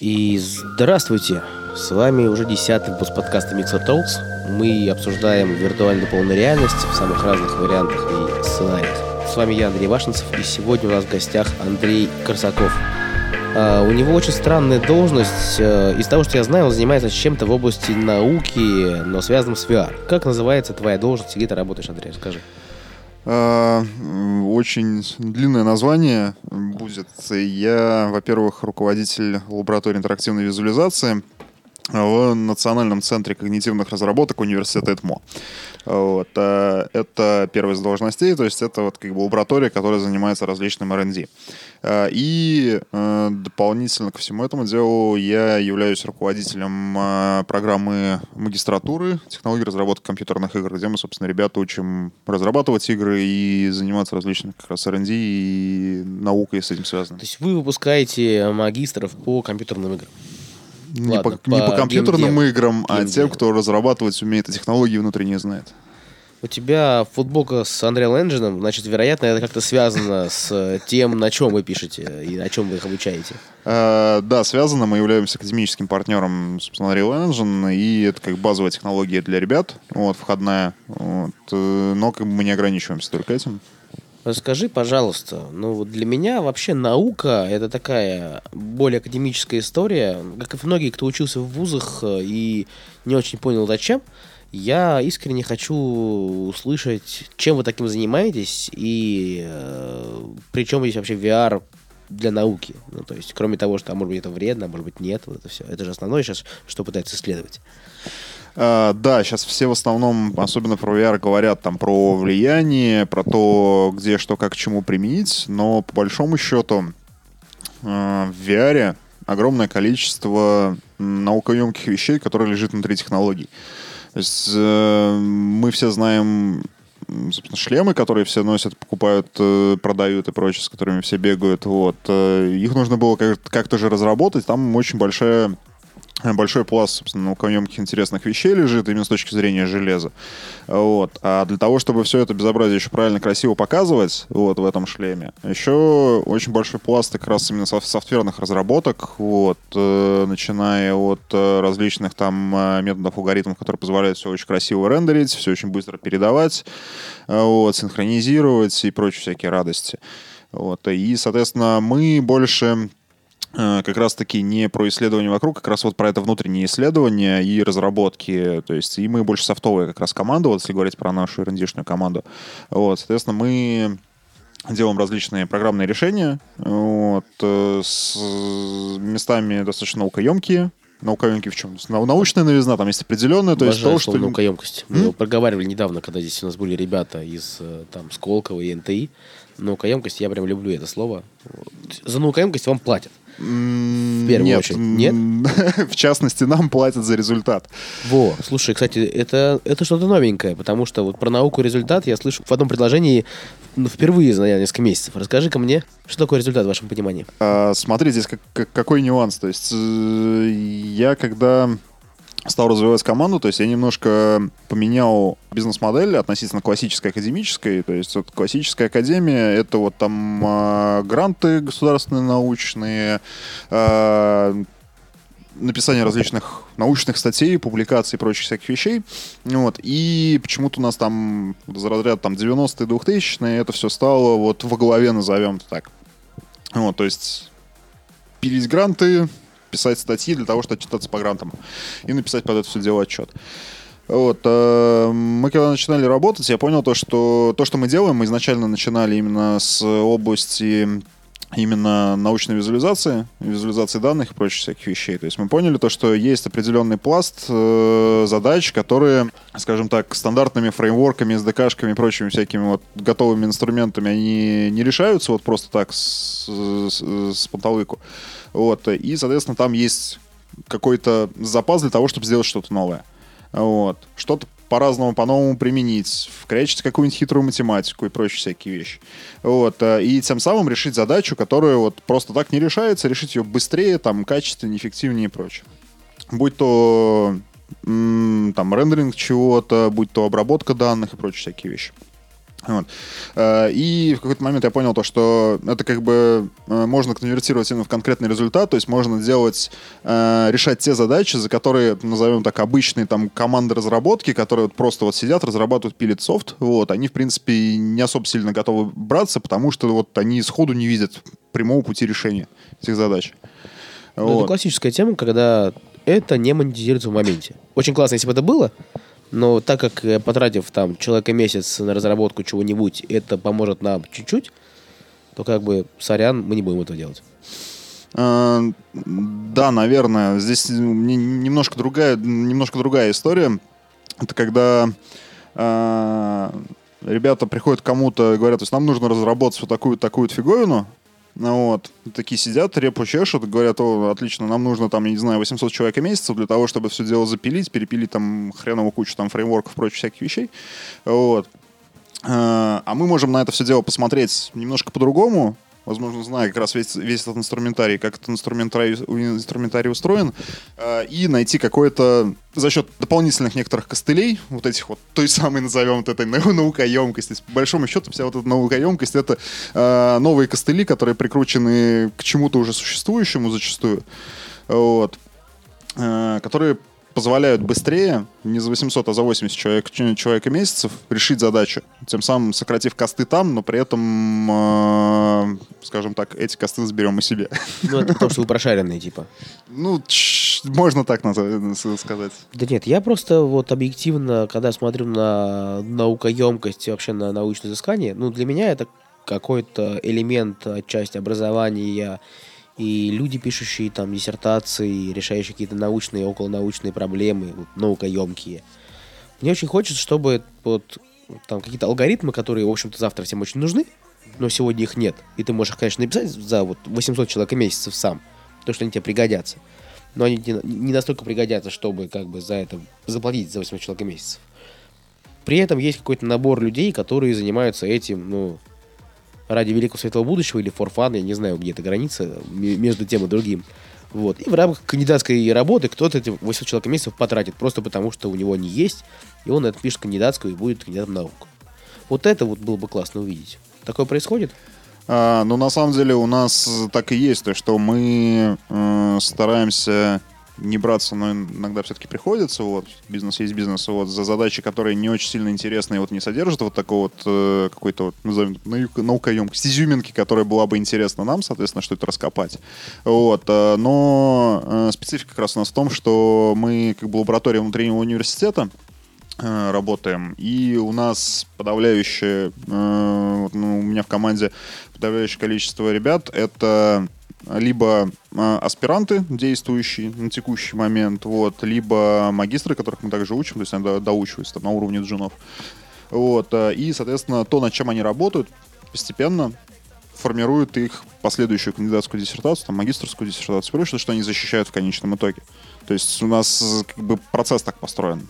И здравствуйте! С вами уже десятый выпуск подкаста Mixer Talks. Мы обсуждаем виртуальную полную реальность в самых разных вариантах и сценариях. С вами я, Андрей Вашенцев, и сегодня у нас в гостях Андрей Корсаков. Uh, у него очень странная должность. Uh, из того, что я знаю, он занимается чем-то в области науки, но связанным с VR. Как называется твоя должность, где ты работаешь, Андрей? Расскажи. Uh, очень длинное название будет. Я, во-первых, руководитель лаборатории интерактивной визуализации в Национальном центре когнитивных разработок университета ЭТМО. Вот. А, это первая из должностей, то есть это вот как бы лаборатория, которая занимается различным R&D. А, и а, дополнительно ко всему этому делу я являюсь руководителем программы магистратуры технологии разработки компьютерных игр, где мы, собственно, ребята учим разрабатывать игры и заниматься различными как раз R&D и наукой с этим связано. То есть вы выпускаете магистров по компьютерным играм? Не, Ладно, по, не по компьютерным геймдев. играм, а тем, кто разрабатывать умеет, и технологии внутренние знает. У тебя футболка с Unreal Engine, значит, вероятно, это как-то связано с тем, на чем вы пишете и на чем вы их обучаете. Uh, да, связано. Мы являемся академическим партнером, собственно, Unreal Engine, и это как базовая технология для ребят, вот, входная. Вот, э, но как бы мы не ограничиваемся только этим. Расскажи, пожалуйста, ну вот для меня вообще наука это такая более академическая история. Как и многие, кто учился в вузах э, и не очень понял зачем, я искренне хочу услышать, чем вы таким занимаетесь и э, при чем здесь вообще VR для науки. Ну, то есть, кроме того, что, а может быть, это вредно, а может быть, нет, вот это все. Это же основное сейчас, что пытаются исследовать. Uh, да, сейчас все в основном, особенно про VR, говорят там про влияние, про то, где что, как, чему применить, но по большому счету uh, в VR огромное количество наукоемких вещей, которые лежит внутри технологий. То есть uh, мы все знаем собственно, шлемы, которые все носят, покупают, э, продают и прочее, с которыми все бегают. Вот. Э, их нужно было как-то же разработать. Там очень большая большой пласт, собственно, наукоемких интересных вещей лежит именно с точки зрения железа. Вот. А для того, чтобы все это безобразие еще правильно, красиво показывать вот, в этом шлеме, еще очень большой пласт как раз именно софтверных разработок, вот, э, начиная от э, различных там э, методов, алгоритмов, которые позволяют все очень красиво рендерить, все очень быстро передавать, э, вот, синхронизировать и прочие всякие радости. Вот. И, соответственно, мы больше как раз-таки не про исследование вокруг, как раз вот про это внутреннее исследование и разработки. То есть и мы больше софтовая как раз команда, вот если говорить про нашу rnd команду. Вот, соответственно, мы делаем различные программные решения вот, э, с местами достаточно наукоемкие, наукоемкие в чем? Научная новизна, там есть определенная, то есть то, что... наукоемкость. Мы mm? проговаривали недавно, когда здесь у нас были ребята из э, там Сколково и НТИ. Наукоемкость, я прям люблю это слово. За наукоемкость вам платят. В первую Нет. очередь. Нет? в частности, нам платят за результат. Во, слушай, кстати, это, это что-то новенькое, потому что вот про науку результат я слышу в одном предложении ну, впервые за несколько месяцев. Расскажи-ка мне, что такое результат в вашем понимании? А, смотри, здесь как, как, какой нюанс. То есть э, я когда стал развивать команду, то есть я немножко поменял бизнес-модель относительно классической академической, то есть вот классическая академия это вот там э, гранты государственные научные, э, написание различных научных статей, публикаций и прочих всяких вещей. Вот. И почему-то у нас там за разряд там 90-е, 2000-е это все стало вот во главе, назовем так. Вот, то есть пилить гранты, писать статьи для того, чтобы отчитаться по грантам и написать под это все дело отчет. Вот, э, мы когда начинали работать, я понял то, что то, что мы делаем, мы изначально начинали именно с области именно научной визуализации, визуализации данных и прочих всяких вещей. То есть мы поняли то, что есть определенный пласт э, задач, которые, скажем так, стандартными фреймворками, SDK-шками и прочими всякими вот готовыми инструментами, они не решаются вот просто так с, с, с панталыку. Вот. И, соответственно, там есть какой-то запас для того, чтобы сделать что-то новое. Вот. Что-то по-разному, по-новому применить, вкрячить какую-нибудь хитрую математику и прочие всякие вещи. Вот. Э, и тем самым решить задачу, которая вот просто так не решается, решить ее быстрее, там, качественнее, эффективнее и прочее. Будь то там рендеринг чего-то, будь то обработка данных и прочие всякие вещи. Вот. Э, и в какой-то момент я понял то, что это как бы э, можно конвертировать именно в конкретный результат, то есть можно делать, э, решать те задачи, за которые, назовем так, обычные там команды разработки, которые вот просто вот сидят, разрабатывают, пилит софт, вот, они, в принципе, не особо сильно готовы браться, потому что вот они сходу не видят прямого пути решения этих задач. Ну, вот. Это классическая тема, когда это не монетизируется в моменте. Очень классно, если бы это было, но так как потратив там человека месяц на разработку чего-нибудь, это поможет нам чуть-чуть, то как бы, сорян, мы не будем этого делать. А, да, наверное. Здесь немножко другая, немножко другая история. Это когда а, ребята приходят к кому-то и говорят, то есть нам нужно разработать вот такую такую фиговину, ну вот, такие сидят, репу чешут, говорят, о, отлично, нам нужно там, я не знаю, 800 человек в месяц для того, чтобы все дело запилить, перепилить там хреновую кучу там фреймворков прочих всяких вещей. Вот. А, а мы можем на это все дело посмотреть немножко по-другому, возможно, зная как раз весь, весь этот инструментарий, как этот инструментарий, инструментарий устроен, э, и найти какое-то за счет дополнительных некоторых костылей, вот этих вот, той самой, назовем вот этой наукоемкости. По большому счету, вся вот эта наукоемкость — это э, новые костыли, которые прикручены к чему-то уже существующему зачастую, вот, э, которые позволяют быстрее, не за 800, а за 80 человек, человека месяцев, решить задачу. Тем самым сократив косты там, но при этом, э, скажем так, эти косты заберем мы себе. Ну, это потому что вы прошаренные, типа. Ну, можно так сказать. Да нет, я просто вот объективно, когда смотрю на наукоемкость и вообще на научное изыскание, ну, для меня это какой-то элемент, часть образования и люди, пишущие там диссертации, решающие какие-то научные, околонаучные проблемы, вот, наукоемкие. Мне очень хочется, чтобы вот там какие-то алгоритмы, которые, в общем-то, завтра всем очень нужны, но сегодня их нет. И ты можешь, конечно, написать за вот 800 человек месяцев сам, то, что они тебе пригодятся. Но они не настолько пригодятся, чтобы как бы за это заплатить за 800 человек месяцев. При этом есть какой-то набор людей, которые занимаются этим, ну, ради великого светлого будущего или fun, я не знаю, где эта граница между тем и другим. Вот. И в рамках кандидатской работы кто-то эти 800 человек в месяц потратит, просто потому что у него не есть, и он это пишет кандидатскую и будет кандидатом наук. Вот это вот было бы классно увидеть. Такое происходит? А, ну, на самом деле, у нас так и есть, то, что мы э, стараемся не браться, но иногда все-таки приходится. Вот, бизнес есть бизнес. Вот, за задачи, которые не очень сильно интересные, вот не содержат вот такого вот э, какой-то вот, назовем, наукоемкости, изюминки, которая была бы интересна нам, соответственно, что это раскопать. Вот, э, но э, специфика как раз у нас в том, что мы как бы лаборатория внутреннего университета, э, работаем. И у нас подавляющее, э, ну, у меня в команде подавляющее количество ребят это либо э, аспиранты, действующие на текущий момент, вот, либо магистры, которых мы также учим, то есть они доучиваются там, на уровне джунов. Вот, э, и, соответственно, то, над чем они работают, постепенно формирует их последующую кандидатскую диссертацию, там, магистрскую диссертацию, прочее, что они защищают в конечном итоге. То есть у нас как бы процесс так построен.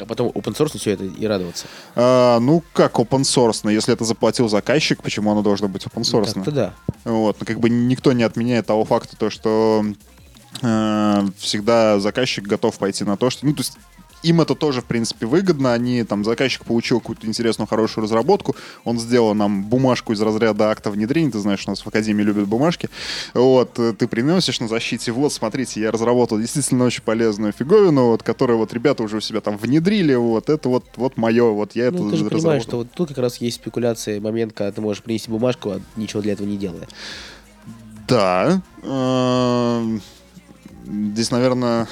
А потом open source все это и радоваться. А, ну, как open source? Если это заплатил заказчик, почему оно должно быть open source? Ну, да. Вот, ну, как бы никто не отменяет того факта, то, что э, всегда заказчик готов пойти на то, что... Ну, то есть им это тоже, в принципе, выгодно. Они, там, заказчик получил какую-то интересную, хорошую разработку. Он сделал нам бумажку из разряда акта внедрения. Ты знаешь, у нас в Академии любят бумажки. Вот, э, ты приносишь на защите. Вот, смотрите, я разработал действительно очень полезную фиговину, вот, которую вот ребята уже у себя там внедрили. Вот, это вот, вот мое, вот я ну, это ты же понимаешь, что вот тут как раз есть спекуляция, момент, когда ты можешь принести бумажку, а ничего для этого не делая. Да. Здесь, наверное,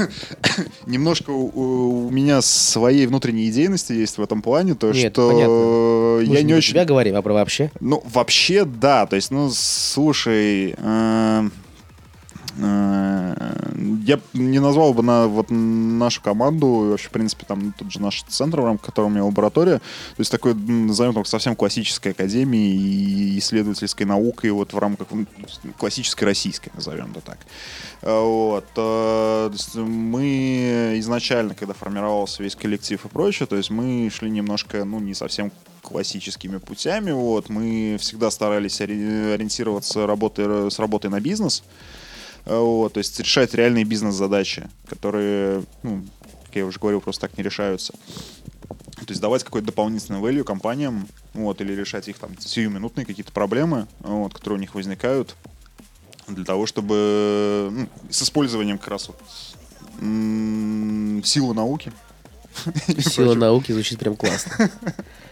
немножко у, у меня своей внутренней идейности есть в этом плане, то Нет, что понятно. я не, не очень. Тебя говорим, а про вообще? Ну вообще да, то есть, ну слушай. Э, я не назвал бы на вот нашу команду, вообще, в принципе, там тот же наш центр, в рамках которого у меня лаборатория, то есть такой, назовем так, совсем классической академии и исследовательской наукой вот в рамках классической российской, назовем это так. Э, вот. Э, мы изначально, когда формировался весь коллектив и прочее, то есть мы шли немножко, ну, не совсем классическими путями. Вот. Мы всегда старались ориентироваться работой, с работой на бизнес. Вот, то есть решать реальные бизнес-задачи, которые, ну, как я уже говорил, просто так не решаются. То есть давать какой-то дополнительный value компаниям, вот, или решать их там сиюминутные какие-то проблемы, вот, которые у них возникают, для того, чтобы ну, с использованием как раз вот, силы науки. Сила науки звучит прям классно.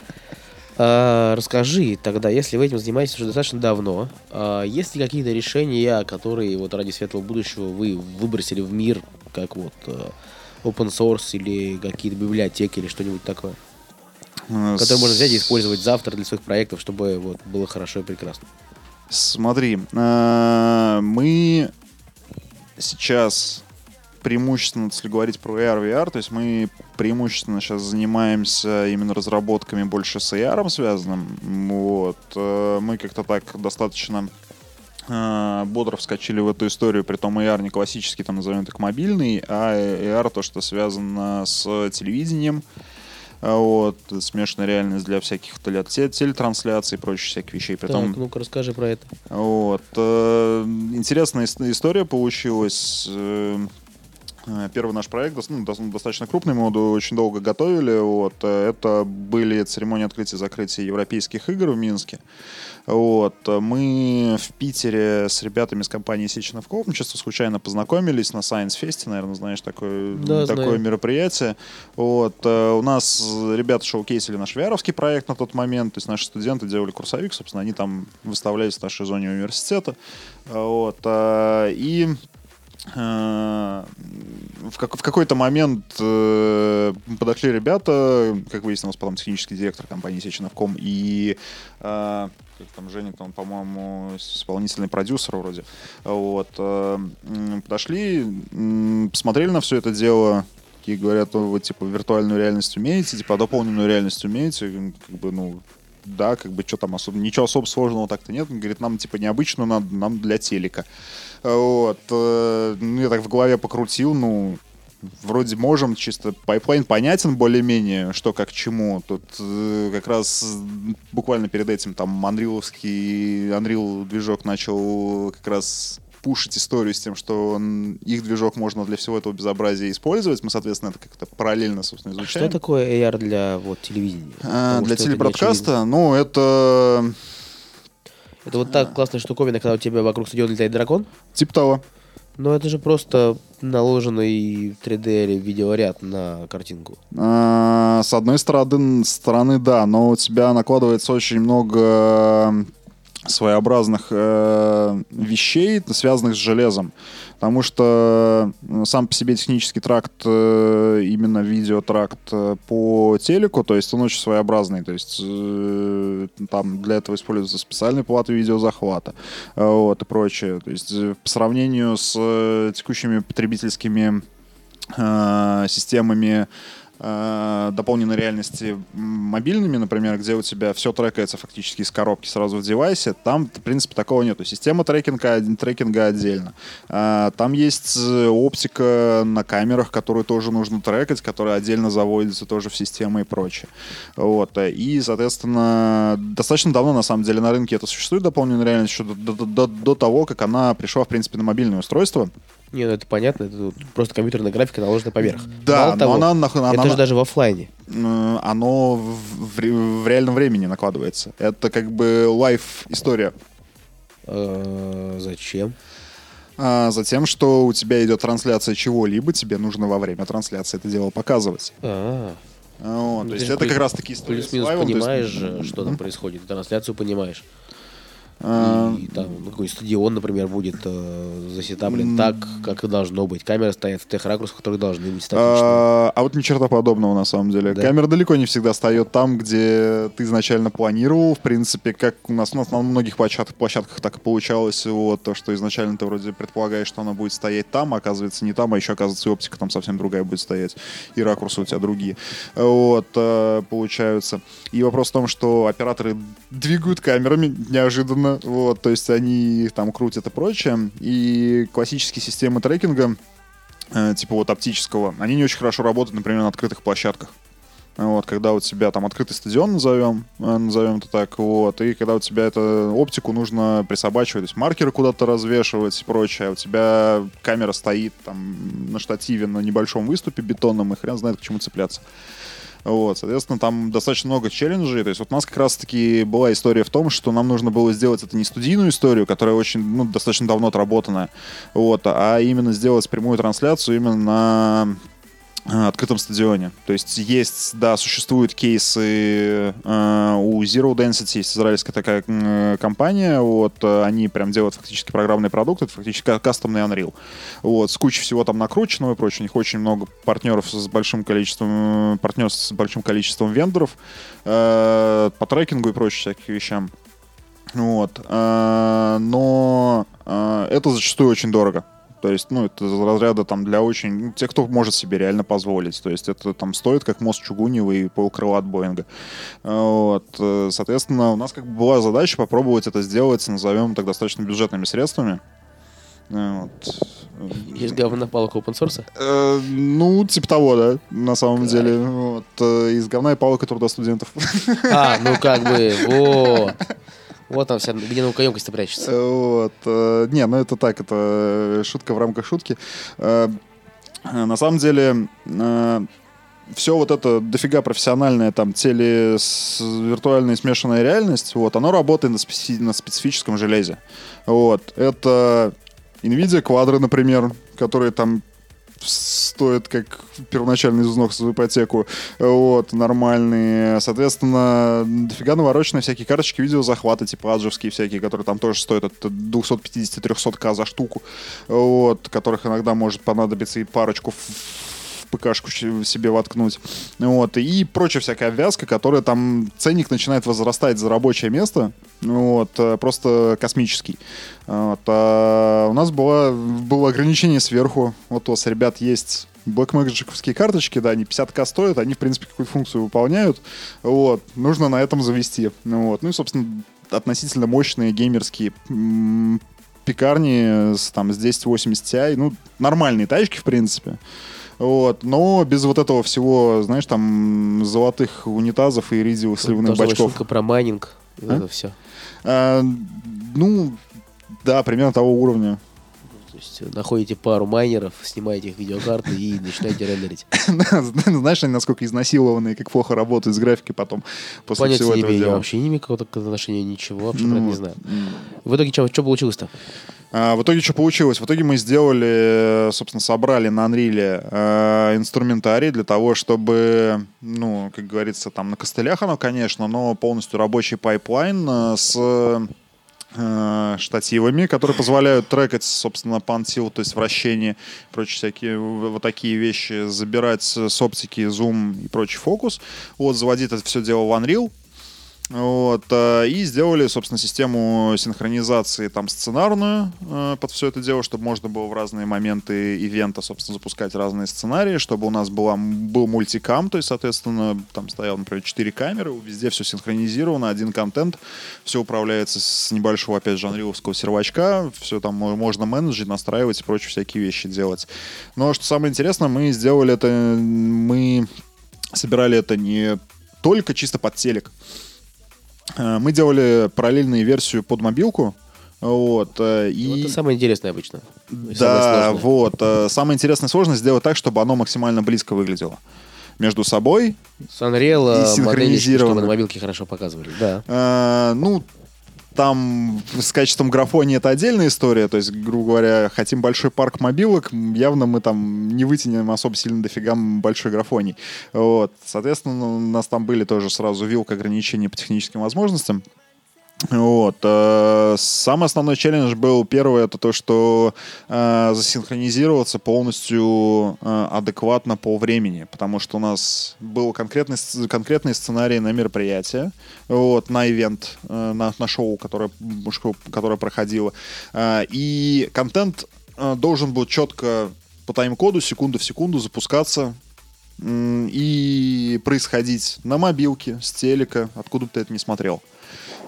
А, расскажи тогда, если вы этим занимаетесь уже достаточно давно, а, есть ли какие-то решения, которые вот ради светлого будущего вы выбросили в мир, как вот а, open source или какие-то библиотеки или что-нибудь такое? Э, Которые можно взять и использовать завтра для своих проектов, чтобы вот было хорошо и прекрасно. Смотри, э, мы сейчас преимущественно, если говорить про AR, VR, то есть мы преимущественно сейчас занимаемся именно разработками больше с AR связанным. Вот. Э, мы как-то так достаточно бодро вскочили в эту историю, при том AR не классический, там назовем так мобильный, а AR то, что связано с телевидением, а вот, смешанная реальность для всяких телетрансляций и прочих всяких вещей. Притом, так, ну-ка расскажи про это. Вот. Э, интересная история получилась. Э, первый наш проект, ну, достаточно крупный, мы его очень долго готовили. Вот. Это были церемонии открытия и закрытия европейских игр в Минске. Вот. Мы в Питере с ребятами с компании Сеченов Копничество случайно познакомились на Science Fest, наверное, знаешь, такое, да, такое знаю. мероприятие. Вот. Э, у нас ребята шоу-кейсили наш vr проект на тот момент, то есть наши студенты делали курсовик, собственно, они там выставлялись в нашей зоне университета. Вот. Э, и э, в, как, в какой-то момент э, подошли ребята, как выяснилось, потом технический директор компании Сеченовком и э, как там Женя, там, по-моему, исполнительный продюсер вроде. Вот. Э, подошли, посмотрели на все это дело, и говорят, вы, типа, виртуальную реальность умеете, типа, дополненную реальность умеете, как бы, ну, да, как бы, что там особо, ничего особо сложного так-то нет. Он говорит, нам, типа, необычно, надо, нам для телека. Вот. Э, ну, я так в голове покрутил, ну, вроде можем, чисто pipeline понятен более-менее, что как чему. Тут э, как раз буквально перед этим там Unreal'овский Unreal движок начал как раз пушить историю с тем, что он, их движок можно для всего этого безобразия использовать. Мы, соответственно, это как-то параллельно, собственно, изучаем. Что такое AR для вот, телевидения? А, для телебродкаста? Ну, это... Это вот так классная штуковина, когда у тебя вокруг стадиона летает дракон? Типа того. Ну, это же просто наложенный 3D или видеоряд на картинку. А, с одной стороны, стороны, да, но у тебя накладывается очень много своеобразных э, вещей, связанных с железом. Потому что э, сам по себе технический тракт, э, именно видеотракт э, по телеку, то есть он очень своеобразный. То есть э, там для этого используются специальные платы видеозахвата э, вот, и прочее. То есть э, по сравнению с э, текущими потребительскими э, системами э, дополненной реальности мобильными, например, где у тебя все трекается фактически из коробки сразу в девайсе, там, в принципе, такого нету. Система трекинга, трекинга отдельно. Э, там есть э, оптика на камерах, которую тоже нужно трекать, которая отдельно заводится тоже в систему и прочее. Вот. И, соответственно, достаточно давно, на самом деле, на рынке это существует, дополненная реальность, еще до, до, до, до того, как она пришла, в принципе, на мобильное устройство. Не, ну это понятно, это просто компьютерная графика наложена поверх. Да, Мало но того, она, она... Это же даже в офлайне. Оно в, в, в реальном времени накладывается. Это как бы лайф история. А, зачем? А, затем, что у тебя идет трансляция чего-либо, тебе нужно во время трансляции это дело показывать. А, вот, ну, то есть это как раз таки история Плюс-минус понимаешь, есть... что там происходит, трансляцию понимаешь. И там какой стадион, например, будет э, засетаблен так, как и должно быть. Камеры стоят в тех ракурсах, которые должны быть а, а вот ни черта подобного на самом деле. Да? Камера далеко не всегда встает там, где ты изначально планировал. В принципе, как у нас, у нас на многих площадках, площадках так и получалось. Вот, то, что изначально ты вроде предполагаешь, что она будет стоять там, а оказывается не там, а еще оказывается и оптика там совсем другая будет стоять. И ракурсы у тебя другие. Вот, э, получаются. И вопрос в том, что операторы двигают камерами неожиданно условно, вот, то есть они их там крутят и прочее, и классические системы трекинга, э, типа вот оптического, они не очень хорошо работают, например, на открытых площадках. вот, когда у тебя там открытый стадион назовем, э, назовем это так, вот, и когда у тебя это оптику нужно присобачивать, то есть маркеры куда-то развешивать и прочее, а у тебя камера стоит там на штативе на небольшом выступе бетонном, и хрен знает к чему цепляться. Вот, соответственно, там достаточно много челленджей. То есть вот у нас как раз-таки была история в том, что нам нужно было сделать это не студийную историю, которая очень, ну, достаточно давно отработанная, вот, а именно сделать прямую трансляцию именно на открытом стадионе. То есть есть, да, существуют кейсы э, у Zero Density, есть израильская такая э, компания, вот, э, они прям делают фактически программный продукт, это фактически кастомный Unreal. Вот, с кучей всего там накрученного и прочего. У них очень много партнеров с большим количеством, э, партнеров с большим количеством вендоров э, по трекингу и прочим всяким вещам. Вот. Э, но э, это зачастую очень дорого. То есть, ну, это разряда там для очень... Ну, тех, кто может себе реально позволить. То есть это там стоит как мост Чугунева и полкрыла от Боинга. Вот. Соответственно, у нас как бы была задача попробовать это сделать, назовем так, достаточно бюджетными средствами. Вот. Есть говно палок open source? Э, ну, типа того, да, на самом Кайф. деле. Вот. Э, из говна и палок труда студентов. А, ну как бы, вот. Вот там вся, где наукоемкость прячется. Вот. Э, не, ну это так, это шутка в рамках шутки. Э, на самом деле, э, все вот это дофига профессиональное, там, теле, виртуальная смешанная реальность, вот, оно работает на, специ- на специфическом железе. Вот. Это NVIDIA квадры, например, которые там стоит как первоначальный взнос за ипотеку. Вот, нормальные. Соответственно, дофига навороченные всякие карточки видеозахвата, типа аджевские всякие, которые там тоже стоят от 250-300к за штуку. Вот, которых иногда может понадобиться и парочку ПКшку себе воткнуть. Вот. И прочая всякая обвязка, которая там ценник начинает возрастать за рабочее место. Вот. Э, просто космический. Вот. А у нас было, было ограничение сверху. Вот у вас, ребят, есть Blackmagic карточки, да, они 50к стоят, они, в принципе, какую-то функцию выполняют. Вот. Нужно на этом завести. Вот. Ну и, собственно, относительно мощные геймерские пекарни с, там, с 1080 Ti, ну, нормальные тачки, в принципе. Вот. Но без вот этого всего, знаешь, там золотых унитазов и иридиевых сливных бачков. шутка про майнинг. А? Это все. А, ну, да, примерно того уровня. То есть находите пару майнеров, снимаете их видеокарты и начинаете рендерить. Знаешь, они насколько изнасилованные, как плохо работают с графикой потом после Понятия всего этого дела. Я вообще не имею какого-то отношения, ничего, вообще ну, не знаю. В итоге что, что получилось-то? А, в итоге что получилось? В итоге мы сделали, собственно, собрали на Unreal э, инструментарий для того, чтобы, ну, как говорится, там на костылях оно, конечно, но полностью рабочий pipeline э, с э, штативами, которые позволяют трекать, собственно, pan-tilt, то есть вращение, прочие всякие вот такие вещи, забирать с оптики, зум и прочий фокус. Вот, заводить это все дело в Unreal, вот, э, и сделали, собственно, систему синхронизации там сценарную э, под все это дело, чтобы можно было в разные моменты ивента, собственно, запускать разные сценарии, чтобы у нас была, был мультикам, то есть, соответственно, там стоял, например, 4 камеры, везде все синхронизировано, один контент, все управляется с небольшого, опять же, анриловского сервачка, все там можно менеджить, настраивать и прочие всякие вещи делать. Но что самое интересное, мы сделали это, мы собирали это не только чисто под телек, мы делали параллельную версию под мобилку. Вот, э, и... вот это самое интересное обычно. Да, вот. Э, самое интересное сложность сделать так, чтобы оно максимально близко выглядело между собой. С Unreal и синхронизировано. чтобы на мобилке хорошо показывали, да. А, ну, там с качеством графонии это отдельная история. То есть, грубо говоря, хотим большой парк мобилок, явно мы там не вытянем особо сильно дофига большой графоний. Вот. Соответственно, у нас там были тоже сразу вилка ограничений по техническим возможностям. Вот. Э, самый основной челлендж был первый, это то, что э, засинхронизироваться полностью э, адекватно по времени, потому что у нас был конкретный, конкретный сценарий на мероприятие, вот, на ивент, э, на, на шоу, которое, которое проходило, и контент должен был четко по тайм-коду, секунду в секунду запускаться и происходить на мобилке, с телека, откуда бы ты это не смотрел.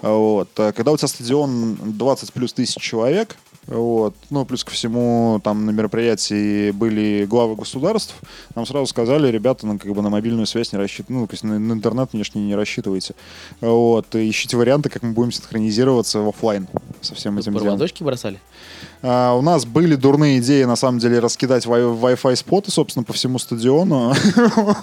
Вот. А когда у тебя стадион 20 плюс тысяч человек, Вот. Ну, плюс ко всему, там на мероприятии были главы государств. Нам сразу сказали, ребята, ну, как бы на мобильную связь не рассчитывайте. Ну, то есть на, на интернет внешне не рассчитывайте. Вот. И ищите варианты, как мы будем синхронизироваться в офлайн со всем этим делом. Бросали? А, у нас были дурные идеи, на самом деле, раскидать Wi-Fi споты, собственно, по всему стадиону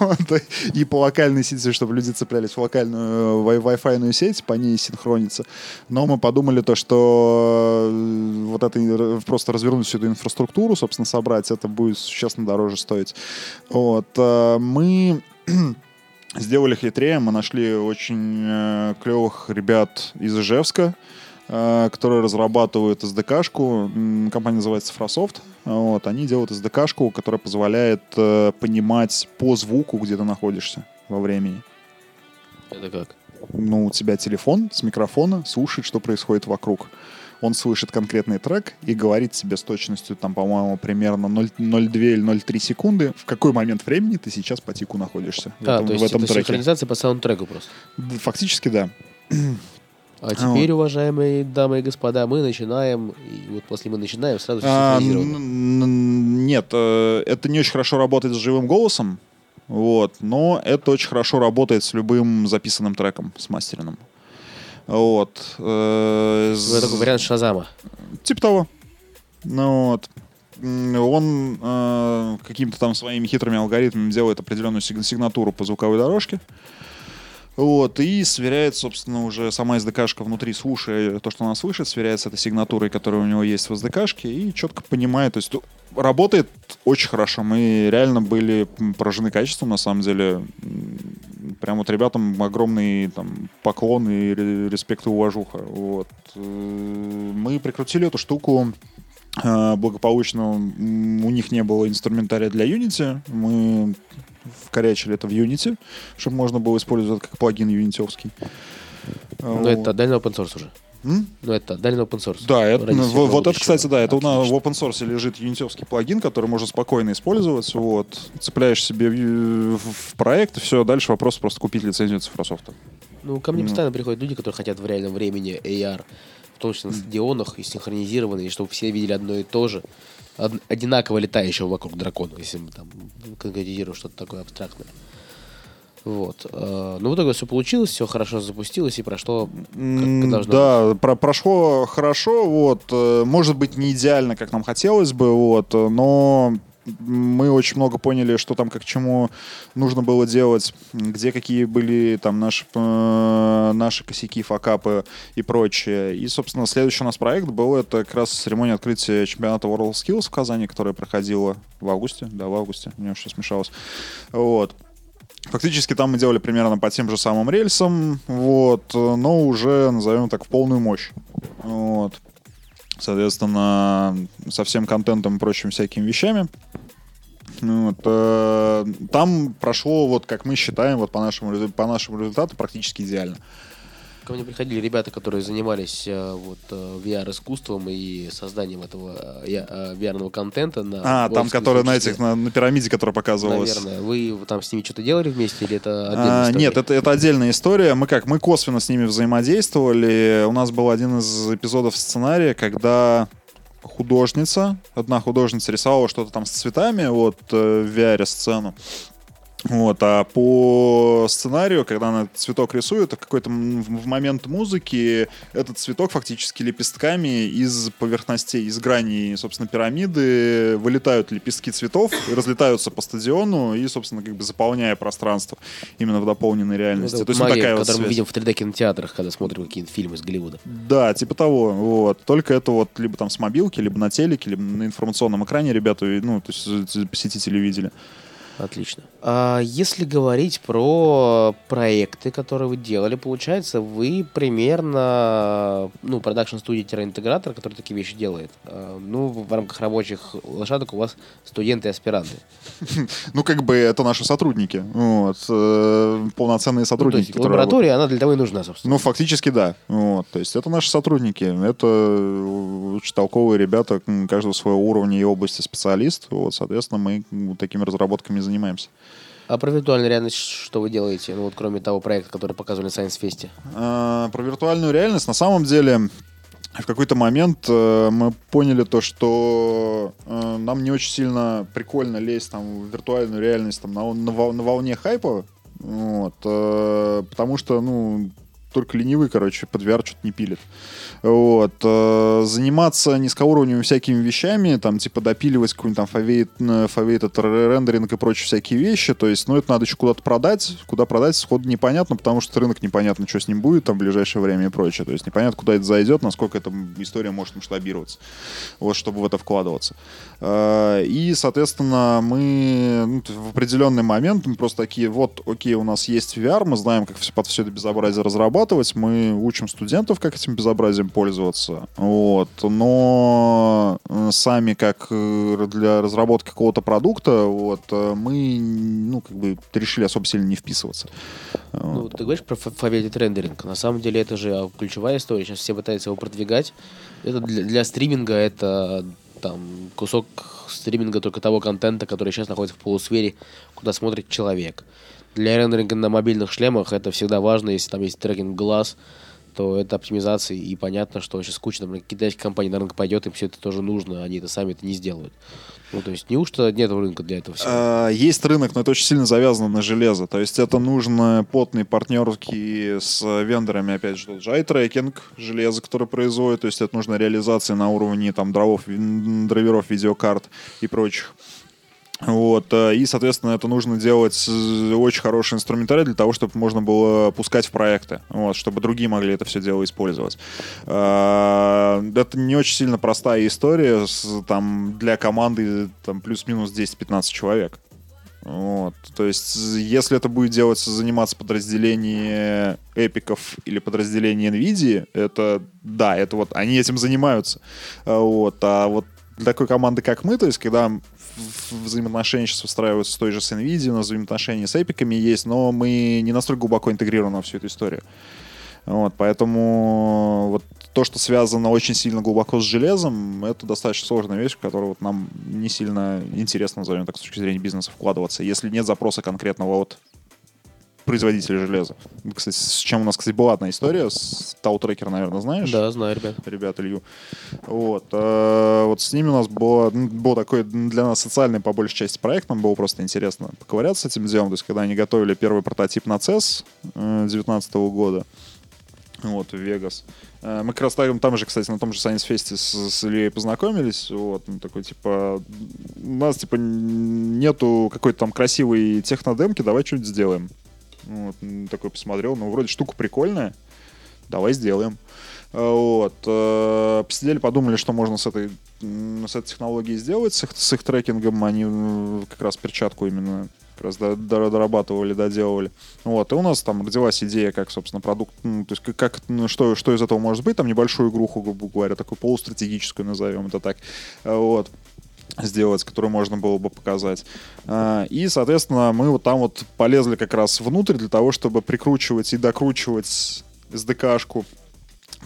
и по локальной сети, чтобы люди цеплялись в локальную Wi-Fi сеть, по ней синхрониться. Но мы подумали то, что э, вот это просто развернуть всю эту инфраструктуру, собственно, собрать, это будет существенно дороже стоить. Вот. Э, мы сделали хитрее, мы нашли очень э, клевых ребят из Ижевска, Э, которые разрабатывают SDK-шку. Компания называется Cifrosoft. Вот, они делают SDK-шку, которая позволяет э, понимать по звуку, где ты находишься во времени. Это как? Ну, у тебя телефон с микрофона слушает, что происходит вокруг. Он слышит конкретный трек и говорит тебе с точностью, там, по-моему, примерно 0,2 или 0,3 секунды, в какой момент времени ты сейчас по тику находишься. А, в этом, то есть в этом это треке. синхронизация по саундтреку просто? Фактически, да. А теперь, вот. уважаемые дамы и господа, мы начинаем. И вот после мы начинаем, сразу а, Нет, э, это не очень хорошо работает с живым голосом. Вот, но это очень хорошо работает с любым записанным треком, с мастерином. Вот. Э, это такой вариант Шазама. Типа того. Ну вот. Он э, какими-то там своими хитрыми алгоритмами делает определенную сигнатуру по звуковой дорожке. Вот, и сверяет, собственно, уже сама SDK-шка внутри, слушая то, что она слышит, сверяет с этой сигнатурой, которая у него есть в SDK-шке, и четко понимает, то есть работает очень хорошо. Мы реально были поражены качеством, на самом деле. Прям вот ребятам огромный там, поклон и респект и уважуха. Вот. Э, мы прикрутили эту штуку э, благополучно. У них не было инструментария для Unity. Мы вкорячили это в Unity, чтобы можно было использовать как плагин юнитовский. Но это отдельно open source уже. М? Ну, это отдельно open source. Да, это, ну, вот это, кстати, да, это Отлично. в open source лежит юнитовский плагин, который можно спокойно использовать. Вот, цепляешь себе в, в проект, и все, дальше вопрос просто купить лицензию Cifrosoft. Ну, ко мне ну. постоянно приходят люди, которые хотят в реальном времени AR, в том числе на стадионах, и синхронизированные, чтобы все видели одно и то же одинаково летающего вокруг дракона, если мы там конкретизируем что-то такое абстрактное. Вот. Э, ну, в итоге все получилось, все хорошо запустилось и прошло как должно Да, быть. Про прошло хорошо, вот. Э, может быть, не идеально, как нам хотелось бы, вот, но мы очень много поняли, что там как чему нужно было делать, где какие были там наши, э, наши косяки, факапы и прочее. И, собственно, следующий у нас проект был, это как раз церемония открытия чемпионата World Skills в Казани, которая проходила в августе, да, в августе, у меня все смешалось. Вот. Фактически там мы делали примерно по тем же самым рельсам, вот, но уже, назовем так, в полную мощь. Вот. Соответственно, со всем контентом и прочими всякими вещами. Вот, э, там прошло, вот как мы считаем, вот по нашему, по нашему результату практически идеально. Ко мне приходили ребята, которые занимались э, вот э, VR-искусством и созданием этого э, VR-ного контента. На а, там, который на этих, на, на пирамиде, которая показывалась. Наверное. Вы там с ними что-то делали вместе или это отдельная а, Нет, это, это отдельная история. Мы как, мы косвенно с ними взаимодействовали. У нас был один из эпизодов сценария, когда художница, одна художница рисовала что-то там с цветами, вот, в VR-сцену. Вот, а по сценарию, когда она цветок рисует, то какой-то в момент музыки этот цветок фактически лепестками из поверхностей, из граней, собственно, пирамиды вылетают лепестки цветов разлетаются по стадиону и, собственно, как бы заполняя пространство именно в дополненной реальности. Ну, то есть магия, вот такая которую вот мы видим в 3D-кинотеатрах, когда смотрим какие-то фильмы из Голливуда. Да, типа того. Вот. Только это вот либо там с мобилки, либо на телеке, либо на информационном экране ребята, ну, то есть посетители видели. Отлично. А если говорить про проекты, которые вы делали, получается, вы примерно, ну, продакшн студия-интегратор, который такие вещи делает. А, ну, в рамках рабочих лошадок у вас студенты и аспиранты. Ну, как бы это наши сотрудники. Вот. Э, полноценные ну, сотрудники. Лаборатория, она для того и нужна, собственно. Ну, фактически, да. Вот. То есть это наши сотрудники. Это очень толковые ребята, каждого своего уровня и области специалист. Вот, соответственно, мы такими разработками занимаемся. А про виртуальную реальность что вы делаете? Ну вот кроме того проекта, который показывали на Science Fest. А, про виртуальную реальность на самом деле в какой-то момент э, мы поняли то, что э, нам не очень сильно прикольно лезть там, в виртуальную реальность там, на, на, на волне хайпа, вот, э, потому что, ну, только ленивый, короче, под VR что-то не пилит. Вот. Э, заниматься низкоуровневыми всякими вещами, там, типа, допиливать какой-нибудь там фавейт, э, фавейт рендеринг и прочие всякие вещи, то есть, ну, это надо еще куда-то продать, куда продать сходу непонятно, потому что рынок непонятно, что с ним будет там в ближайшее время и прочее, то есть, непонятно, куда это зайдет, насколько эта история может масштабироваться, вот, чтобы в это вкладываться. Э, и, соответственно, мы ну, в определенный момент мы просто такие, вот, окей, у нас есть VR, мы знаем, как под все это безобразие разрабатывать, разрабатывать, мы учим студентов, как этим безобразием пользоваться. Вот. Но э, сами, как э, для разработки какого-то продукта, вот, э, мы ну, как бы решили особо сильно не вписываться. Ну, ты говоришь про фавелит рендеринг. На самом деле это же а, ключевая история. Сейчас все пытаются его продвигать. Это для, для стриминга это там кусок стриминга только того контента, который сейчас находится в полусфере, куда смотрит человек для рендеринга на мобильных шлемах это всегда важно, если там есть трекинг глаз, то это оптимизация, и понятно, что сейчас куча там, китайских компаний на рынок пойдет, им все это тоже нужно, они это сами это не сделают. Ну, то есть, неужто нет рынка для этого всего? А, есть рынок, но это очень сильно завязано на железо. То есть, это нужно потные партнерки с вендорами, опять же, тот же iTracking, железо, которое производит. То есть, это нужно реализация на уровне там дровов, драйверов видеокарт и прочих. Вот, э, и, соответственно, это нужно делать очень хороший инструментарий для того, чтобы можно было пускать в проекты, вот, чтобы другие могли это все дело использовать. Э, это не очень сильно простая история там, для команды там, плюс-минус 10-15 человек. Вот. То есть, если это будет делаться, заниматься подразделение эпиков или подразделение NVIDIA, это, да, это вот, они этим занимаются. Вот. А вот для такой команды, как мы, то есть, когда взаимоотношения сейчас устраиваются с той же с NVIDIA, у нас взаимоотношения с эпиками есть, но мы не настолько глубоко интегрированы в всю эту историю. Вот, поэтому вот то, что связано очень сильно глубоко с железом, это достаточно сложная вещь, в которую вот нам не сильно интересно, назовем так, с точки зрения бизнеса вкладываться, если нет запроса конкретного от производителя железа. Кстати, с чем у нас, кстати, была одна история. С Таутрекер, наверное, знаешь? Да, знаю, ребят. Ребят Илью. Вот. Э, вот с ними у нас было, был такой для нас социальный, по большей части, проект. Нам было просто интересно поковыряться с этим делом. То есть, когда они готовили первый прототип на CES 2019 э, года, вот, в Вегас. Э, мы как раз там, там же, кстати, на том же Science Fest с, с Ильей познакомились. Вот, ну, такой, типа, у нас, типа, нету какой-то там красивой технодемки, давай что-нибудь сделаем. Вот, такой посмотрел, ну, вроде штука прикольная, давай сделаем. А, вот. Э, посидели, подумали, что можно с этой, с этой технологией сделать, с их, с их трекингом. Они как раз перчатку именно как раз дорабатывали, доделывали. Вот, и у нас там родилась идея, как, собственно, продукт, ну, то есть как, ну, что, что из этого может быть, там небольшую игруху, грубо говоря, такую полустратегическую, назовем это так. А, вот сделать, которую можно было бы показать. А, и, соответственно, мы вот там вот полезли как раз внутрь для того, чтобы прикручивать и докручивать SDK-шку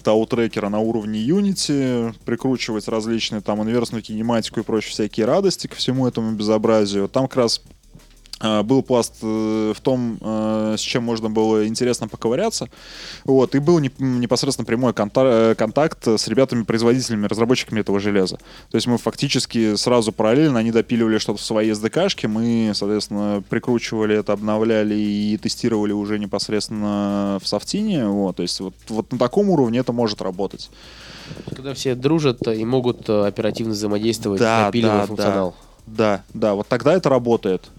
тау-трекера на уровне Unity, прикручивать различные там инверсную кинематику и прочие всякие радости ко всему этому безобразию. Там как раз был пласт э, в том, э, с чем можно было интересно поковыряться. Вот, и был непосредственно прямой э, контакт с ребятами-производителями, разработчиками этого железа. То есть мы фактически сразу параллельно, они допиливали что-то в своей SDK-шке, мы, соответственно, прикручивали это, обновляли и тестировали уже непосредственно в софтине. Вот, то есть вот, вот на таком уровне это может работать. Когда все дружат и могут оперативно взаимодействовать, да, напиливая да, функционал. Да. Да, да, вот тогда это работает.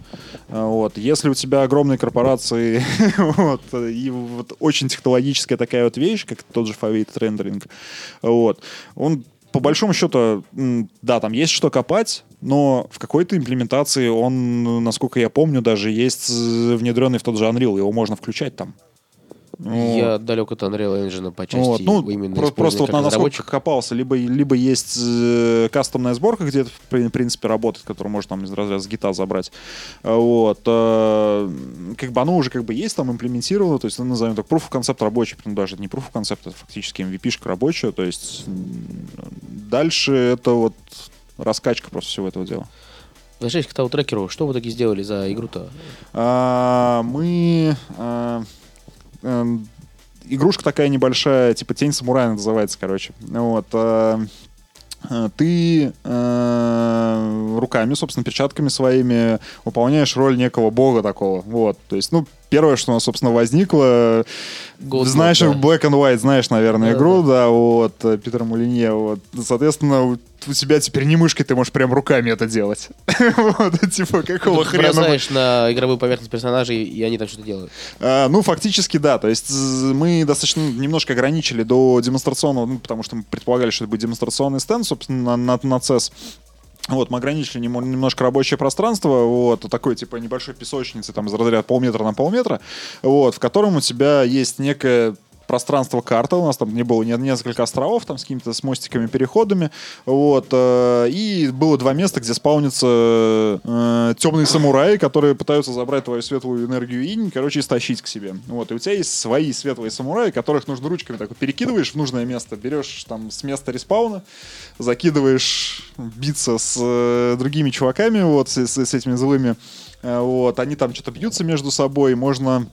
А, вот. Если у тебя огромные корпорации вот, и вот очень технологическая такая вот вещь, как тот же Favate рендеринг, вот, он по большому счету, да, там есть что копать, но в какой-то имплементации он, насколько я помню, даже есть внедренный в тот же Unreal, его можно включать там. Вот. Я далек от Unreal Engine по части вот. ну, именно Просто, просто вот на насколько копался, либо, либо есть э, кастомная сборка, где это, в принципе, работает, которую можно там из разряда с гита забрать. Вот. Э, как бы оно уже как бы есть там имплементировано, то есть, ну, назовем так, proof of concept рабочий, ну, даже не proof of concept, это фактически MVP-шка рабочая, то есть дальше это вот раскачка просто всего этого дела. Возвращаясь к трекеру, что вы таки сделали за игру-то? А, мы а, Эм, игрушка такая небольшая, типа тень самурая называется, короче. Вот. э, э, ты э, руками, собственно, перчатками своими выполняешь роль некого бога такого. Вот. То есть, ну, первое, что у нас, собственно, возникло, God знаешь, Mode, да. Black and White, знаешь, наверное, Да, игру, да, вот, э, Питера Мулинье, вот. Соответственно, у- тебя теперь не мышкой, ты можешь прям руками это делать. Вот, типа, какого Ты хрена? мы- бросаешь на игровую поверхность персонажей, и они там что-то делают. А, ну, фактически, да. То есть мы достаточно немножко ограничили до демонстрационного, ну, потому что мы предполагали, что это будет демонстрационный стенд, собственно, на, на, на CES. Вот, мы ограничили немножко рабочее пространство, вот, такой, типа, небольшой песочницы, там, из разряда полметра на полметра, вот, в котором у тебя есть некое пространство карта, у нас там не было не- несколько островов, там, с какими-то с мостиками, переходами, вот, э, и было два места, где спаунятся э, темные самураи, которые пытаются забрать твою светлую энергию инь, короче, и стащить к себе, вот, и у тебя есть свои светлые самураи, которых нужно ручками так вот перекидываешь в нужное место, берешь там с места респауна, закидываешь биться с э, другими чуваками, вот, с, с- с этими злыми, Э, вот, они там что-то бьются между собой, можно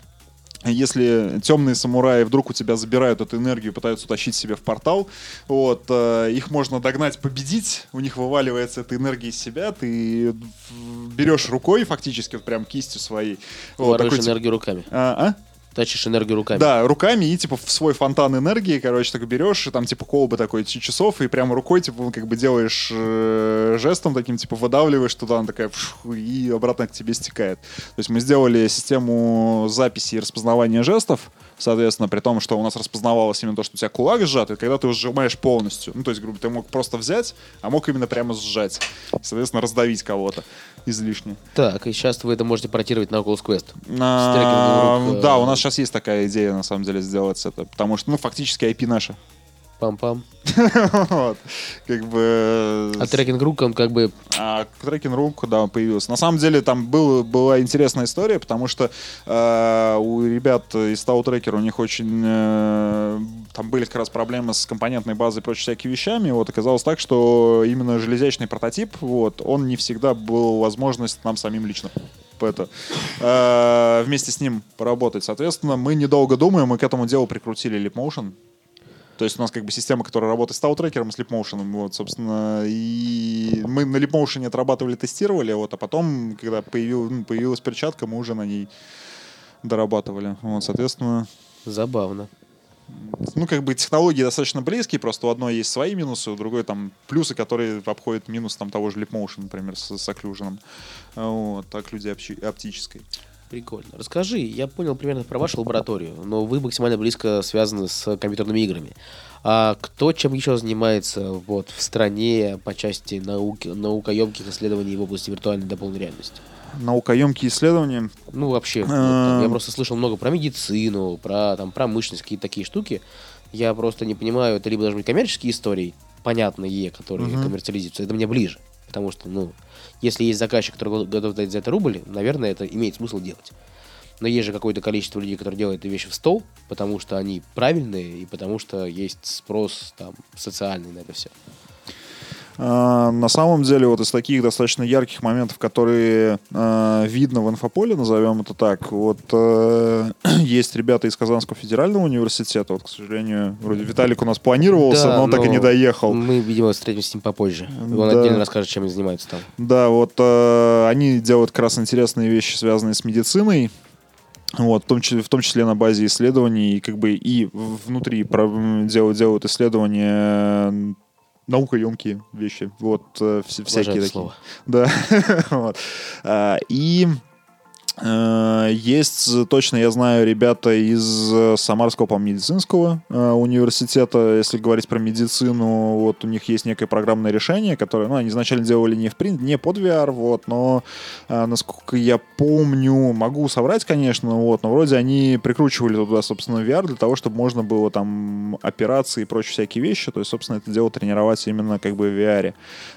если темные самураи вдруг у тебя забирают эту энергию, пытаются утащить себе в портал, вот, э, их можно догнать, победить, у них вываливается эта энергия из себя, ты берешь рукой, фактически, вот прям кистью своей. Вот, Воруешь такой, энергию руками. а, а? Тащишь энергию руками. Да, руками и типа в свой фонтан энергии, короче, так берешь, и там типа колбы такой часов, и прямо рукой, типа, ну, как бы делаешь э, жестом таким, типа, выдавливаешь туда, она такая, и обратно к тебе стекает. То есть мы сделали систему записи и распознавания жестов, соответственно, при том, что у нас распознавалось именно то, что у тебя кулак сжат, и когда ты его сжимаешь полностью. Ну, то есть, грубо, ты мог просто взять, а мог именно прямо сжать. Соответственно, раздавить кого-то излишне. Так, и сейчас вы это можете портировать на Oculus Quest. А, трекингом рук, Да, э, у нас сейчас есть такая идея, на самом деле, сделать это. Потому что, ну, фактически IP наша. Пам-пам. Вот. Как бы... А трекинг рук, он как бы... А трекинг рук, да, он появился. На самом деле там был, была интересная история, потому что э, у ребят из Tau Tracker у них очень... э, там были как раз проблемы с компонентной базой и прочими всякими вещами. Вот оказалось так, что именно железячный прототип, вот, он не всегда был возможность нам самим лично это, э, вместе с ним поработать. Соответственно, мы недолго думаем, мы к этому делу прикрутили Leapmotion. То есть у нас как бы система, которая работает с Тау-трекером и с Leapmotion. Вот, собственно, и мы на Leapmotion отрабатывали, тестировали, вот, а потом, когда появил, ну, появилась перчатка, мы уже на ней дорабатывали. Вот, соответственно, Забавно. ну, как бы технологии достаточно близкие, просто у одной есть свои минусы, у другой там плюсы, которые обходят минус там того же Leapmotion, например, с, с окклюженом. Вот, так люди общи- оптической. Прикольно. Расскажи, я понял примерно про вашу лабораторию, но вы максимально близко связаны с компьютерными играми. А кто чем еще занимается вот, в стране по части науки, наукоемких исследований в области виртуальной дополненной реальности? Наукоемкие исследования. Ну, вообще, вот там я Эм. просто слышал много про медицину, про там, промышленность, какие-то такие штуки. Я просто не понимаю, это либо должны быть коммерческие истории, понятные, которые коммерциализируются, это мне ближе. Потому что, ну, если есть заказчик, который го- готов дать за это рубль, наверное, это имеет смысл делать. Но есть же какое-то количество людей, которые делают эти вещи в стол, потому что они правильные и потому что есть спрос там социальный на это все. А, На самом деле, вот из таких достаточно ярких моментов, которые а, видно в инфополе, назовем это так, вот э, есть ребята из Казанского федерального университета, вот, к сожалению, вроде Виталик у нас планировался, Да, но он так и но не доехал. Мы, видимо, встретимся с ним попозже. Он Да. отдельно расскажет, чем они занимаются там. Да, вот э, они делают как раз интересные вещи, связанные с медициной. Вот, в том, числе, в том числе на базе исследований, как бы и внутри делают, делают исследования э, наукоемкие вещи. Вот, э, вс- всякие такие. слово. Да. Вот. А, И есть, точно я знаю, ребята из э, Самарского, по-моему, медицинского э, университета, если говорить про медицину, вот у них есть некое программное решение, которое, ну, они изначально делали не в принт, не под VR, вот, но, э, насколько я помню, могу соврать, конечно, вот, но вроде они прикручивали туда, собственно, VR для того, чтобы можно было там операции и прочие всякие вещи, то есть, собственно, это дело тренировать именно как бы в VR.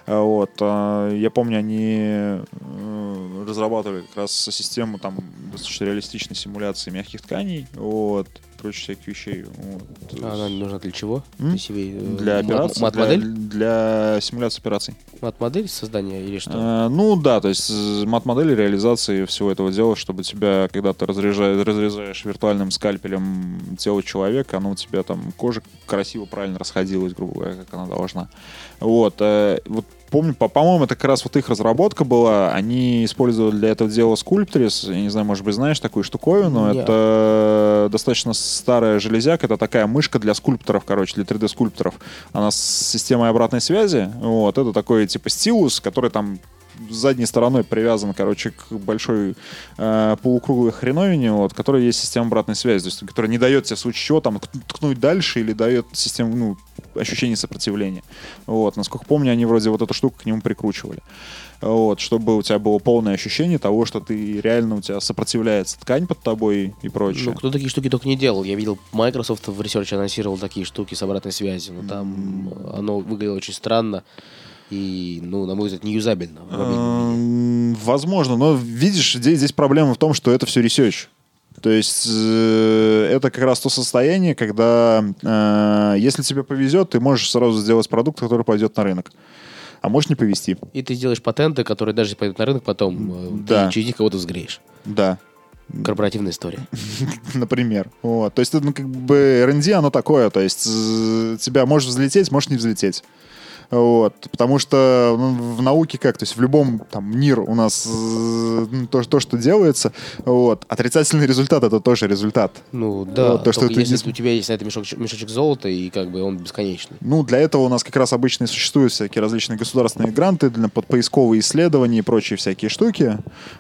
Вот. Я помню, они э, разрабатывали как раз систему там достаточно реалистичной симуляции мягких тканей, вот, прочие всяких вещей. Вот. А она нужна для чего? М? Для, себе, э, Для операций, для, Мат-модель? для симуляции операций. Мат-модель создания или что? Э, ну да, то есть мат-модели реализации всего этого дела, чтобы тебя, когда ты разрезаешь, разрезаешь виртуальным скальпелем тело человека, оно у тебя там кожа красиво, правильно расходилась, грубо говоря, как она должна. Вот, э, вот помню, по- по-моему, это как раз вот их разработка была. Они использовали для этого дела Sculptris. Я не знаю, может быть, знаешь такую штуковину. Не. Это достаточно старая железяка. Это такая мышка для скульпторов, короче, для 3D-скульпторов. Она с системой обратной связи. Вот, это такой типа стилус, который там задней стороной привязан, короче, к большой э, полукруглой хреновине, вот, которая есть система обратной связи, то есть, которая не дает тебе в случае чего там ткн- ткнуть дальше или дает систему, ну, ощущение сопротивления. Вот, насколько помню, они вроде вот эту штуку к нему прикручивали. Вот, чтобы у тебя было полное ощущение того, что ты реально у тебя сопротивляется ткань под тобой и прочее. Ну, кто такие штуки только не делал. Я видел, Microsoft в Research анонсировал такие штуки с обратной связью. Но там оно выглядело очень странно и, ну, на мой взгляд, неюзабельно. Эм, Возможно, но видишь, здесь, здесь проблема в том, что это все research. То есть э, это как раз то состояние, когда э, если тебе повезет, ты можешь сразу сделать продукт, который пойдет на рынок. А можешь не повезти. И ты сделаешь патенты, которые даже если пойдут на рынок потом, э, Да. ты через них кого-то взгреешь. Да, Корпоративная история. например. Вот. То есть это ну, как бы R&D, оно такое. То есть э, тебя может взлететь, может не взлететь. Вот, потому что ну, в науке как, то есть в любом там мир у нас э, то, то, что делается, вот, отрицательный результат это тоже результат. Ну да, Вот, то, что ты если не- у тебя есть на это мешочек, мешочек золота, и как бы он бесконечный. Ну, для этого у нас как раз обычно и существуют всякие различные государственные гранты для под поисковые исследования и прочие всякие штуки.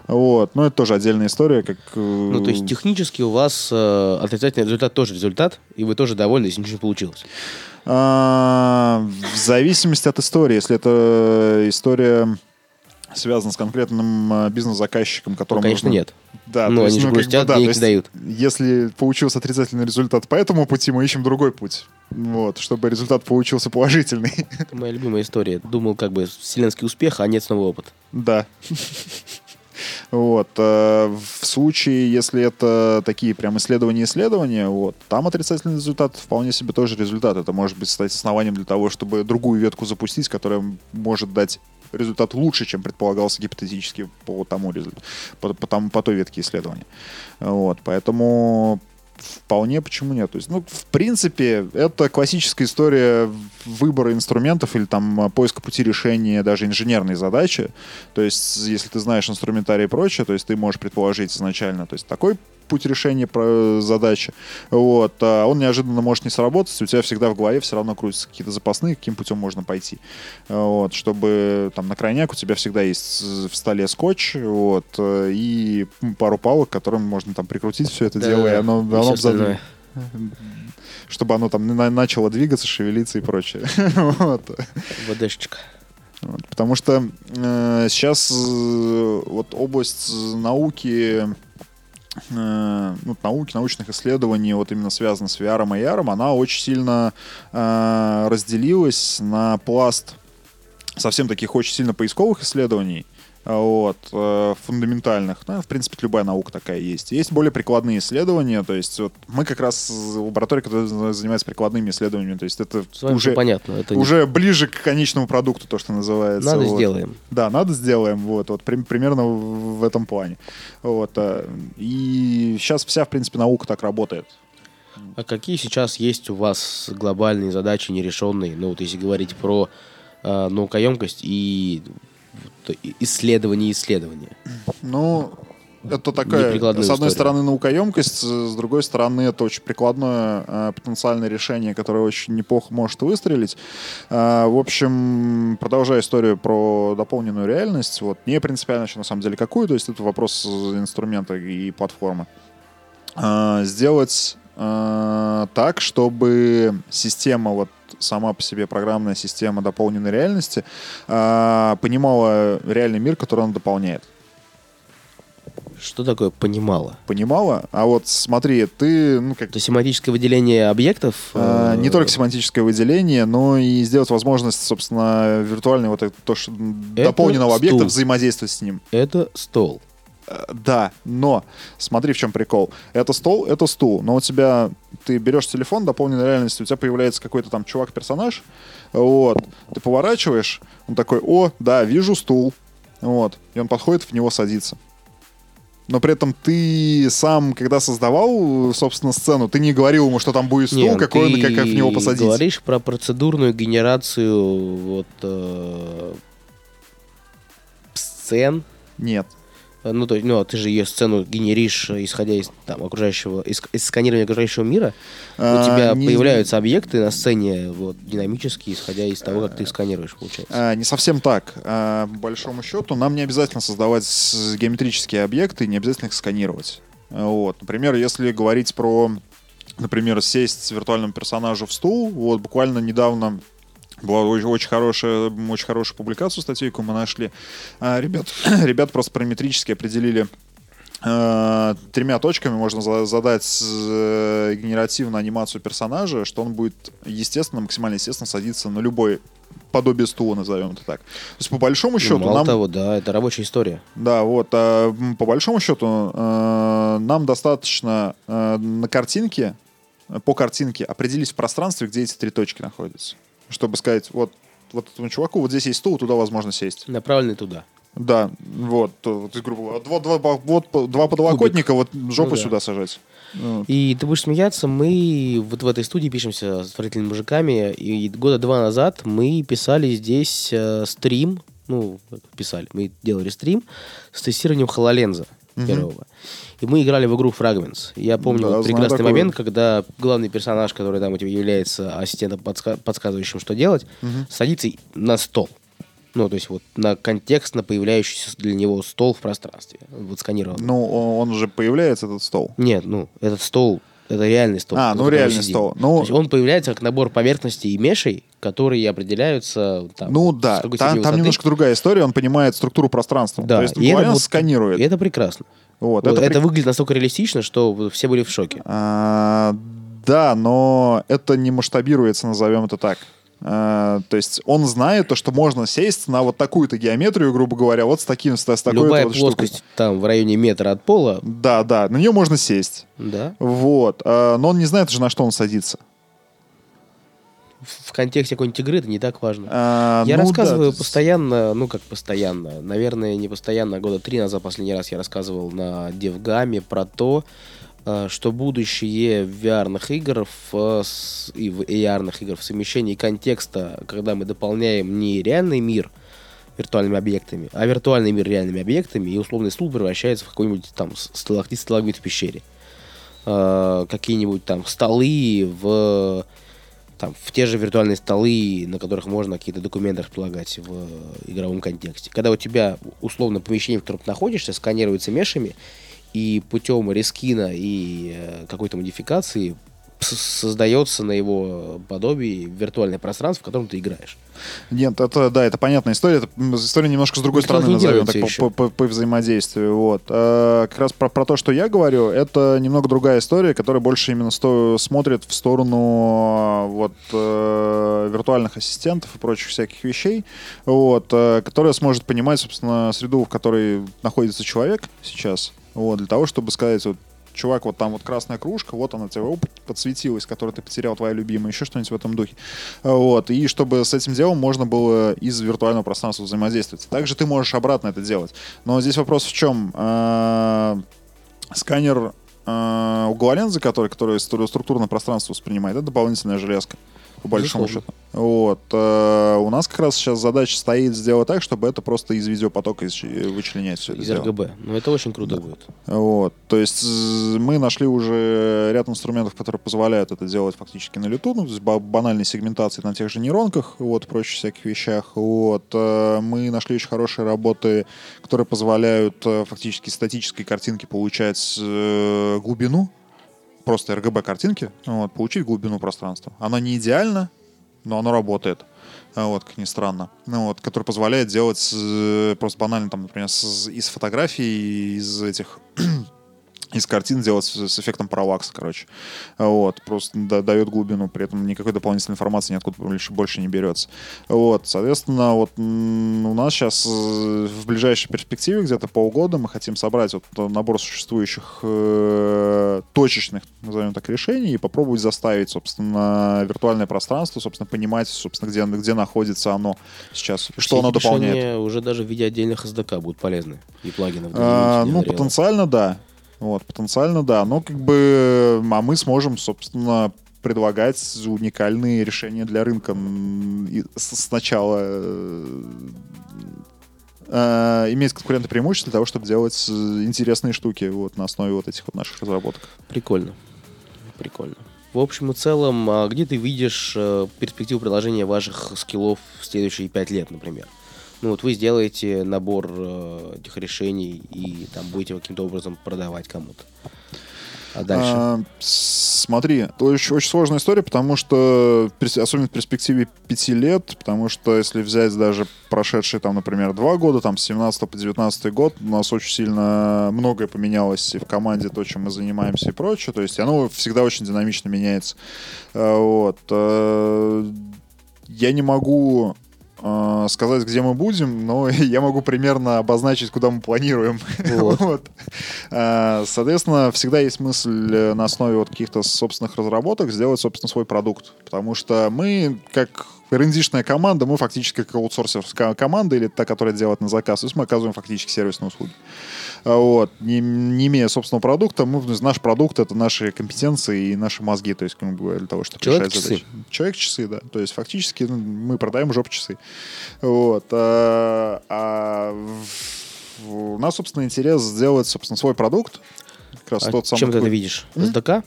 Вот. Но это тоже отдельная история, как... э, Ну, то есть технически у вас э, отрицательный результат тоже результат, и вы тоже довольны, если ничего не получилось. а, в зависимости от истории. Если это история связана с конкретным а, бизнес-заказчиком, Ну, которому... конечно, нужно- нет. Да, Ну, то они есть, же грустят, бы, да, денег есть, дают. Если получился отрицательный результат по этому пути, мы ищем другой путь. Вот, чтобы результат получился положительный. Это моя любимая история. Думал, как бы вселенский успех, а нет снова опыт. Да. Вот. э, В случае, если это такие прям исследования-исследования, вот, там отрицательный результат вполне себе тоже результат. Это может быть стать основанием для того, чтобы другую ветку запустить, которая может дать результат лучше, чем предполагался гипотетически по тому результату, по, по, тому- по той ветке исследования. Вот. Поэтому Вполне, почему нет? То есть, ну, в принципе, это классическая история выбора инструментов или там а, поиска пути решения даже инженерной задачи. То есть, если ты знаешь инструментарий и прочее, то есть ты можешь предположить изначально, то есть такой путь решения про задачи. Вот. А он неожиданно может не сработать, у тебя всегда в голове все равно крутятся какие-то запасные, каким путем можно пойти. Вот. Чтобы там на крайняк у тебя всегда есть в столе скотч, вот, э, и пару палок, которым можно там прикрутить все это дело, и оно, и оно. Чтобы оно там на- начало двигаться, шевелиться и прочее. Вот. ВДшечка. Вот, Потому что э, сейчас э, вот область науки, э, ну, науки, научных исследований, вот именно связана с VR и AR, она очень сильно э, разделилась на пласт совсем таких очень сильно поисковых исследований, вот, э, фундаментальных. Ну, в принципе, любая наука такая есть. Есть более прикладные исследования, то есть вот мы как раз лаборатория, которая занимается прикладными исследованиями, то есть это С уже понятно. Это не- уже ближе к конечному продукту, то, что называется. надо вот. сделаем. Да, надо сделаем, вот, вот при- примерно в этом плане. Вот, а, и сейчас вся, в принципе, наука так работает. А какие сейчас есть у вас глобальные задачи нерешенные? Ну, вот если говорить про э, наукоемкость и- исследование исследования. Ну, это такая, с одной стороны, наукоемкость, с другой стороны, это очень прикладное э, потенциальное решение, которое очень неплохо может выстрелить. Э, в общем, продолжая историю про дополненную реальность, вот, не принципиально, что на самом деле какую, то есть это вопрос инструмента и платформы. Э, сделать э, так, чтобы система вот сама по себе программная система дополненной реальности э, понимала реальный мир, который он дополняет Что такое понимала? понимала. А вот смотри, ты, ну, как Это семантическое выделение объектов? э, э, не только семантическое выделение, но и сделать возможность, собственно, виртуальный вот это, то, что дополненного объекта стул. взаимодействовать с ним. Это стол. Да, но смотри, в чем прикол. Это стол, это стул, но у тебя ты берешь телефон дополненной реальности, у тебя появляется какой-то там чувак-персонаж, вот, ты поворачиваешь, он такой, о, да, вижу стул, вот, и он подходит, в него садится. Но при этом ты сам, когда создавал, собственно, сцену, ты не говорил ему, что там будет стул, Не, какой он, как, как в него посадить. говоришь про процедурную генерацию вот э, сцен. Нет. Э, Ну, то есть, ну, а ты же ее сцену генеришь, э, исходя из там, окружающего, из, из сканирования окружающего мира. У А, тебя не- появляются объекты на сцене вот, динамические, исходя из того, как ты их сканируешь, получается. А, не совсем так. А, по большому счету, нам не обязательно создавать геометрические объекты, не обязательно их сканировать. А, Вот. Например, если говорить про, например, сесть виртуальному персонажу в стул, вот буквально недавно была очень, очень хорошая, очень хорошая публикацию, статейку мы нашли. А, ребят, ребят просто параметрически определили э, тремя точками можно за- задать э, генеративную анимацию персонажа, что он будет, естественно, максимально естественно садиться на любой подобие стула, назовем это так. То есть, по большому Ну, счету, мало нам... того, да, это рабочая история. Да, вот. а, по большому счету, э, нам достаточно э, на картинке, по картинке определить в пространстве, где эти три точки находятся. Чтобы сказать, вот, вот этому чуваку, вот здесь есть стул, туда возможно сесть. Направленный туда. Да, вот, то, то есть, грубо говоря, два, два, вот, два подлокотника, вот жопу Ну да. сюда сажать. Вот. И ты будешь смеяться, мы вот в этой студии пишемся с отвратительными мужиками, и года два назад мы писали здесь э, стрим, ну, писали, мы делали стрим с тестированием HoloLens Первого. И мы играли в игру Fragments. Я помню Да, вот прекрасный такую. момент, когда главный персонаж, который там у тебя является ассистентом, подска- подсказывающим, что делать, Мгм. садится на стол. Ну, то есть вот на контекстно появляющийся для него стол в пространстве. Вот сканирован. Ну, он, он же появляется, этот стол. Нет, ну, этот стол, это реальный стол. А, ну, реальный стол. Ну- То есть он появляется как набор поверхностей и мешей, которые определяются там, ну да, там, там высоты. немножко другая история, он понимает структуру пространства. Да, То есть и это вот- сканирует. И это прекрасно. Вот, Вот это это прик- выглядит настолько реалистично, что все были в шоке. А, да, но это не масштабируется, назовем это так. А, то есть он знает то, что можно сесть на вот такую-то геометрию, грубо говоря, вот с таким, с, такой Любая вот штукой. плоскость там в районе метра от пола, Да, да, на нее можно сесть. да, Вот. А, но он не знает же, на что он садится. в контексте какой-нибудь игры это не так важно. А, Я ну да, рассказываю есть- постоянно, ну как постоянно, наверное, не постоянно, а года три назад последний раз я рассказывал на Девгаме про то, э, что будущее VR-ных игр с- и в AR-ных игр в совмещении контекста, когда мы дополняем не реальный мир виртуальными объектами, а виртуальный мир реальными объектами, и условный стул превращается в какой-нибудь там сталактит, сталагмит в пещере. Э, какие-нибудь там столы в там, в те же виртуальные столы, на которых можно какие-то документы располагать в э, игровом контексте. Когда у тебя условно помещение, в котором ты находишься, сканируется мешами, и путем рескина и э, какой-то модификации создается на его подобии виртуальное пространство, в котором ты играешь. Нет, это, да, это понятная история. Это история немножко с другой Никто стороны, назовем так, по- по- по взаимодействию. Вот. А, как раз про, про то, что я говорю, это немного другая история, которая больше именно сто- смотрит в сторону вот, э, виртуальных ассистентов и прочих всяких вещей, вот, э, которая сможет понимать, собственно, среду, в которой находится человек сейчас, вот, для того, чтобы сказать, вот, чувак, вот там вот красная кружка, вот она тебе подсветилась, которую ты потерял, твоя любимая, еще что-нибудь в этом духе. Вот, и чтобы с этим делом можно было из виртуального пространства взаимодействовать. Также ты можешь обратно это делать. Но здесь вопрос в чем? А, Сканер а, угла линзы, который, который стру- структурное пространство воспринимает, это дополнительная железка, по большому Безусловно. счету. Вот. э, у нас как раз сейчас задача стоит сделать так, чтобы это просто из видеопотока исч- вычленять все это Из дело. РГБ. Ну, это очень круто будет. Вот. То есть мы нашли уже ряд инструментов, которые позволяют это делать фактически на лету, ну, то есть ба- банальной сегментации на тех же нейронках, вот, прочих всяких вещах. Вот. э, Мы нашли очень хорошие работы, которые позволяют э, фактически статической картинке получать э, глубину, просто RGB-картинки, вот, получить глубину пространства. Она не идеальна, но оно работает. А, Вот, как ни странно. Ну, вот, который позволяет делать э, просто банально, там, например, с- из фотографий, из этих из картин делать с, с эффектом параллакса, короче. Вот, просто да, дает глубину, при этом никакой дополнительной информации ниоткуда больше, больше не берется. Вот, соответственно, вот у нас сейчас э, в ближайшей перспективе, где-то полгода, мы хотим собрать вот набор существующих э, точечных, назовем так, решений и попробовать заставить, собственно, виртуальное пространство, собственно, понимать, собственно, где, где находится оно сейчас, Все что оно дополняет. уже даже в виде отдельных SDK будут полезны и плагинов. А, ну, потенциально, да. Вот, потенциально, да. Но как бы, а мы сможем, собственно, предлагать уникальные решения для рынка и сначала э, э, иметь конкурентное преимущество для того, чтобы делать э, интересные штуки вот, на основе вот этих вот наших разработок. Прикольно. Прикольно. В общем и целом, а где ты видишь перспективу приложения ваших скиллов в следующие пять лет, например? Ну вот вы сделаете набор э, этих решений и там будете каким-то образом продавать кому-то. А дальше? А, смотри, это очень, очень сложная история, потому что, особенно в перспективе пяти лет, потому что если взять даже прошедшие, там, например, два года, там, с 17 по 19 год, у нас очень сильно многое поменялось и в команде, то, чем мы занимаемся и прочее, то есть оно всегда очень динамично меняется. А, Вот. А, Я не могу а, сказать, где мы будем, но я могу примерно обозначить, куда мы планируем. Вот. Вот. А, Соответственно, всегда есть мысль э, на основе вот каких-то собственных разработок сделать, собственно, свой продукт. Потому что мы, как rnd команда, мы фактически как аутсорсерская команда или та, которая делает на заказ. То есть мы оказываем фактически сервисные услуги. А, Вот. Не, не имея собственного продукта, мы, наш продукт — это наши компетенции и наши мозги, то есть, как бы, для того, чтобы решать Человек-часы. задачи. Человек-часы, да. То есть фактически ну, мы продаем жоп-часы. Вот. А, а у нас, собственно, интерес сделать, собственно, свой продукт. Как раз А тот самый чем ты это такой- видишь? М? SDK?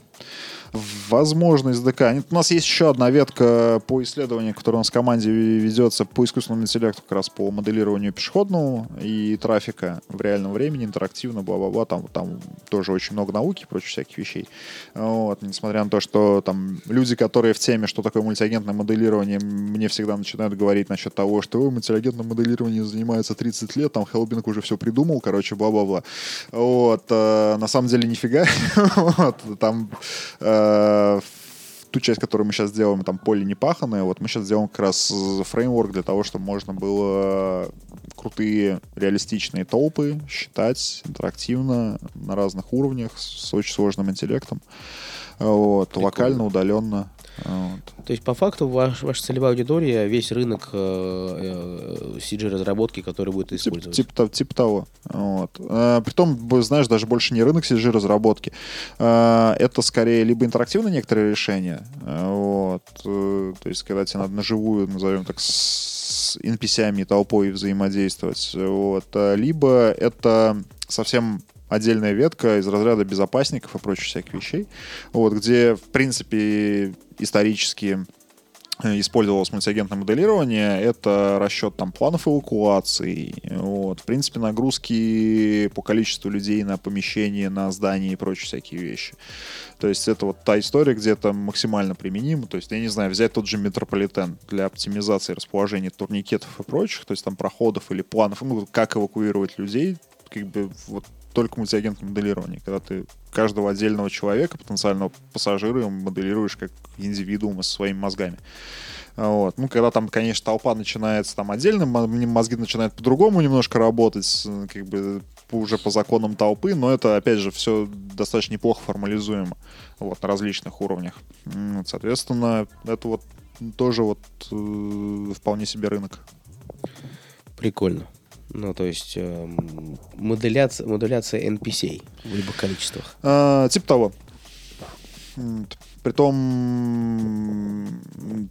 Возможно, SDK. Нет, У нас есть еще одна ветка по исследованию, которая у нас в команде ведется по искусственному интеллекту, как раз по моделированию пешеходного и трафика в реальном времени, интерактивно, бла-бла-бла. Там, там тоже очень много науки и прочих всяких вещей. Вот. Несмотря на то, что там люди, которые в теме, что такое мультиагентное моделирование, мне всегда начинают говорить насчет того, что «Ой, мультиагентным моделированием занимается 30 лет, там Хелбинг уже все придумал, короче, бла-бла-бла. Вот. э, на самом деле нифига. вот. Там э, в ту часть, которую мы сейчас делаем, там поле не паханое, вот мы сейчас делаем как раз фреймворк для того, чтобы можно было крутые реалистичные толпы считать интерактивно на разных уровнях с очень сложным интеллектом. Вот, Прикольно. локально, удаленно. Вот. То есть, по факту, ваш, ваша целевая аудитория, весь рынок э, CG-разработки, который будет Тип- использовать. Типа, того- того. Вот. А, Притом, знаешь, даже больше не рынок CG разработки. А, Это скорее либо интерактивные некоторые решения. а, Вот. э, То есть, когда тебе надо наживую, назовем так, с NPC-ами и толпой взаимодействовать. Вот. А, Либо это совсем отдельная ветка из разряда безопасников и прочих всяких вещей, вот, где, в принципе, исторически э, использовалось мультиагентное моделирование, это расчет там планов эвакуации, вот, в принципе, нагрузки по количеству людей на помещение, на здание и прочие всякие вещи. То есть это вот та история, где это максимально применимо. То есть, я не знаю, взять тот же метрополитен для оптимизации расположения турникетов и прочих, то есть там проходов или планов, ну, как эвакуировать людей, как бы вот только мультиагентное моделирование, когда ты каждого отдельного человека, потенциального пассажира, моделируешь как индивидуума со своими мозгами. Вот. Ну, когда там, конечно, толпа начинается там отдельно, мо- мозги начинают по-другому немножко работать, как бы уже по законам толпы, но это, опять же, все достаточно неплохо формализуемо вот, на различных уровнях. Соответственно, это вот тоже вот э, вполне себе рынок. Прикольно. Ну, то есть, эм, моделяция, моделяция NPC в любых количествах. А, типа того. Притом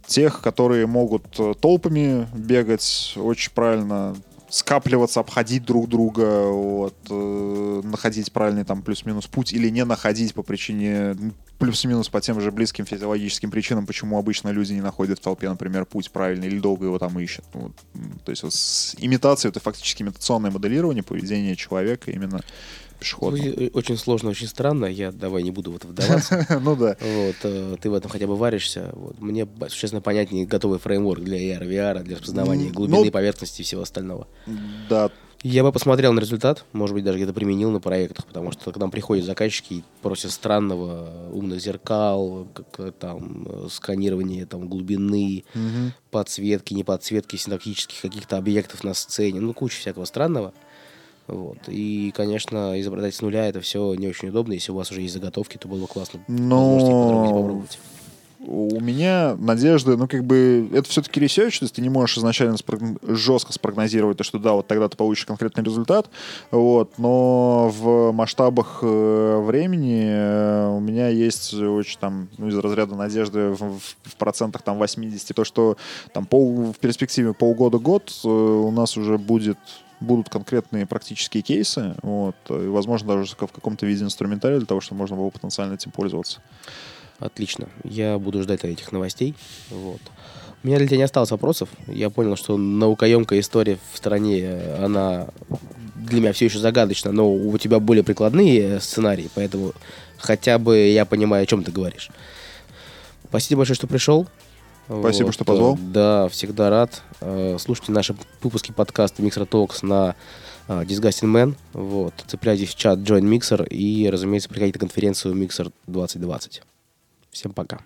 тех, которые могут э, толпами бегать, очень правильно скапливаться, обходить друг друга, вот, э, находить правильный там плюс-минус путь или не находить по причине плюс-минус по тем же близким физиологическим причинам, почему обычно люди не находят в толпе, например, путь правильный или долго его там ищут. Вот, м, то есть вот с имитацией, это фактически имитационное моделирование поведения человека именно пешеходного. Ой, Очень сложно, очень странно. Я давай не буду в это вдаваться. Ну да. Вот, э, ты в этом хотя бы варишься. Вот. Мне существенно понятнее готовый фреймворк для AR, VR, для распознавания глубины ну- поверхности и всего остального. Да, Я бы посмотрел на результат, может быть, даже где-то применил на проектах, потому что к нам приходят заказчики и просят странного, умных зеркал, как, там, сканирование там, глубины, Мгм. подсветки, не подсветки семантических каких-то объектов на сцене, ну, куча всякого странного. Вот. И, конечно, изобретать с нуля это все не очень удобно. Если у вас уже есть заготовки, то было бы классно Но- попробовать. У меня надежды, ну, как бы, это все-таки research, то есть ты не можешь изначально спрогн- жестко спрогнозировать, то, что да, вот тогда ты получишь конкретный результат, вот, но в масштабах э, времени э, у меня есть очень там, ну, из разряда надежды в, в- в процентах там 80, то, что там пол, в перспективе полгода-год э, у нас уже будет будут конкретные практические кейсы, вот, и, возможно, даже в каком-то виде инструментария для того, чтобы можно было потенциально этим пользоваться. Отлично. Я буду ждать этих новостей. Вот. У меня для тебя не осталось вопросов. Я понял, что наукоемкая история в стране, она для меня все еще загадочна, но у тебя более прикладные сценарии, поэтому хотя бы я понимаю, о чем ты говоришь. Спасибо большое, что пришел. Спасибо, что позвал. Да, всегда рад. Э, Слушайте наши выпуски подкаста Mixer Talks на э, Disgusting Man. Вот. Цепляйтесь в чат Join Mixer и, разумеется, приходите на конференцию Mixer 2020. Всем пока.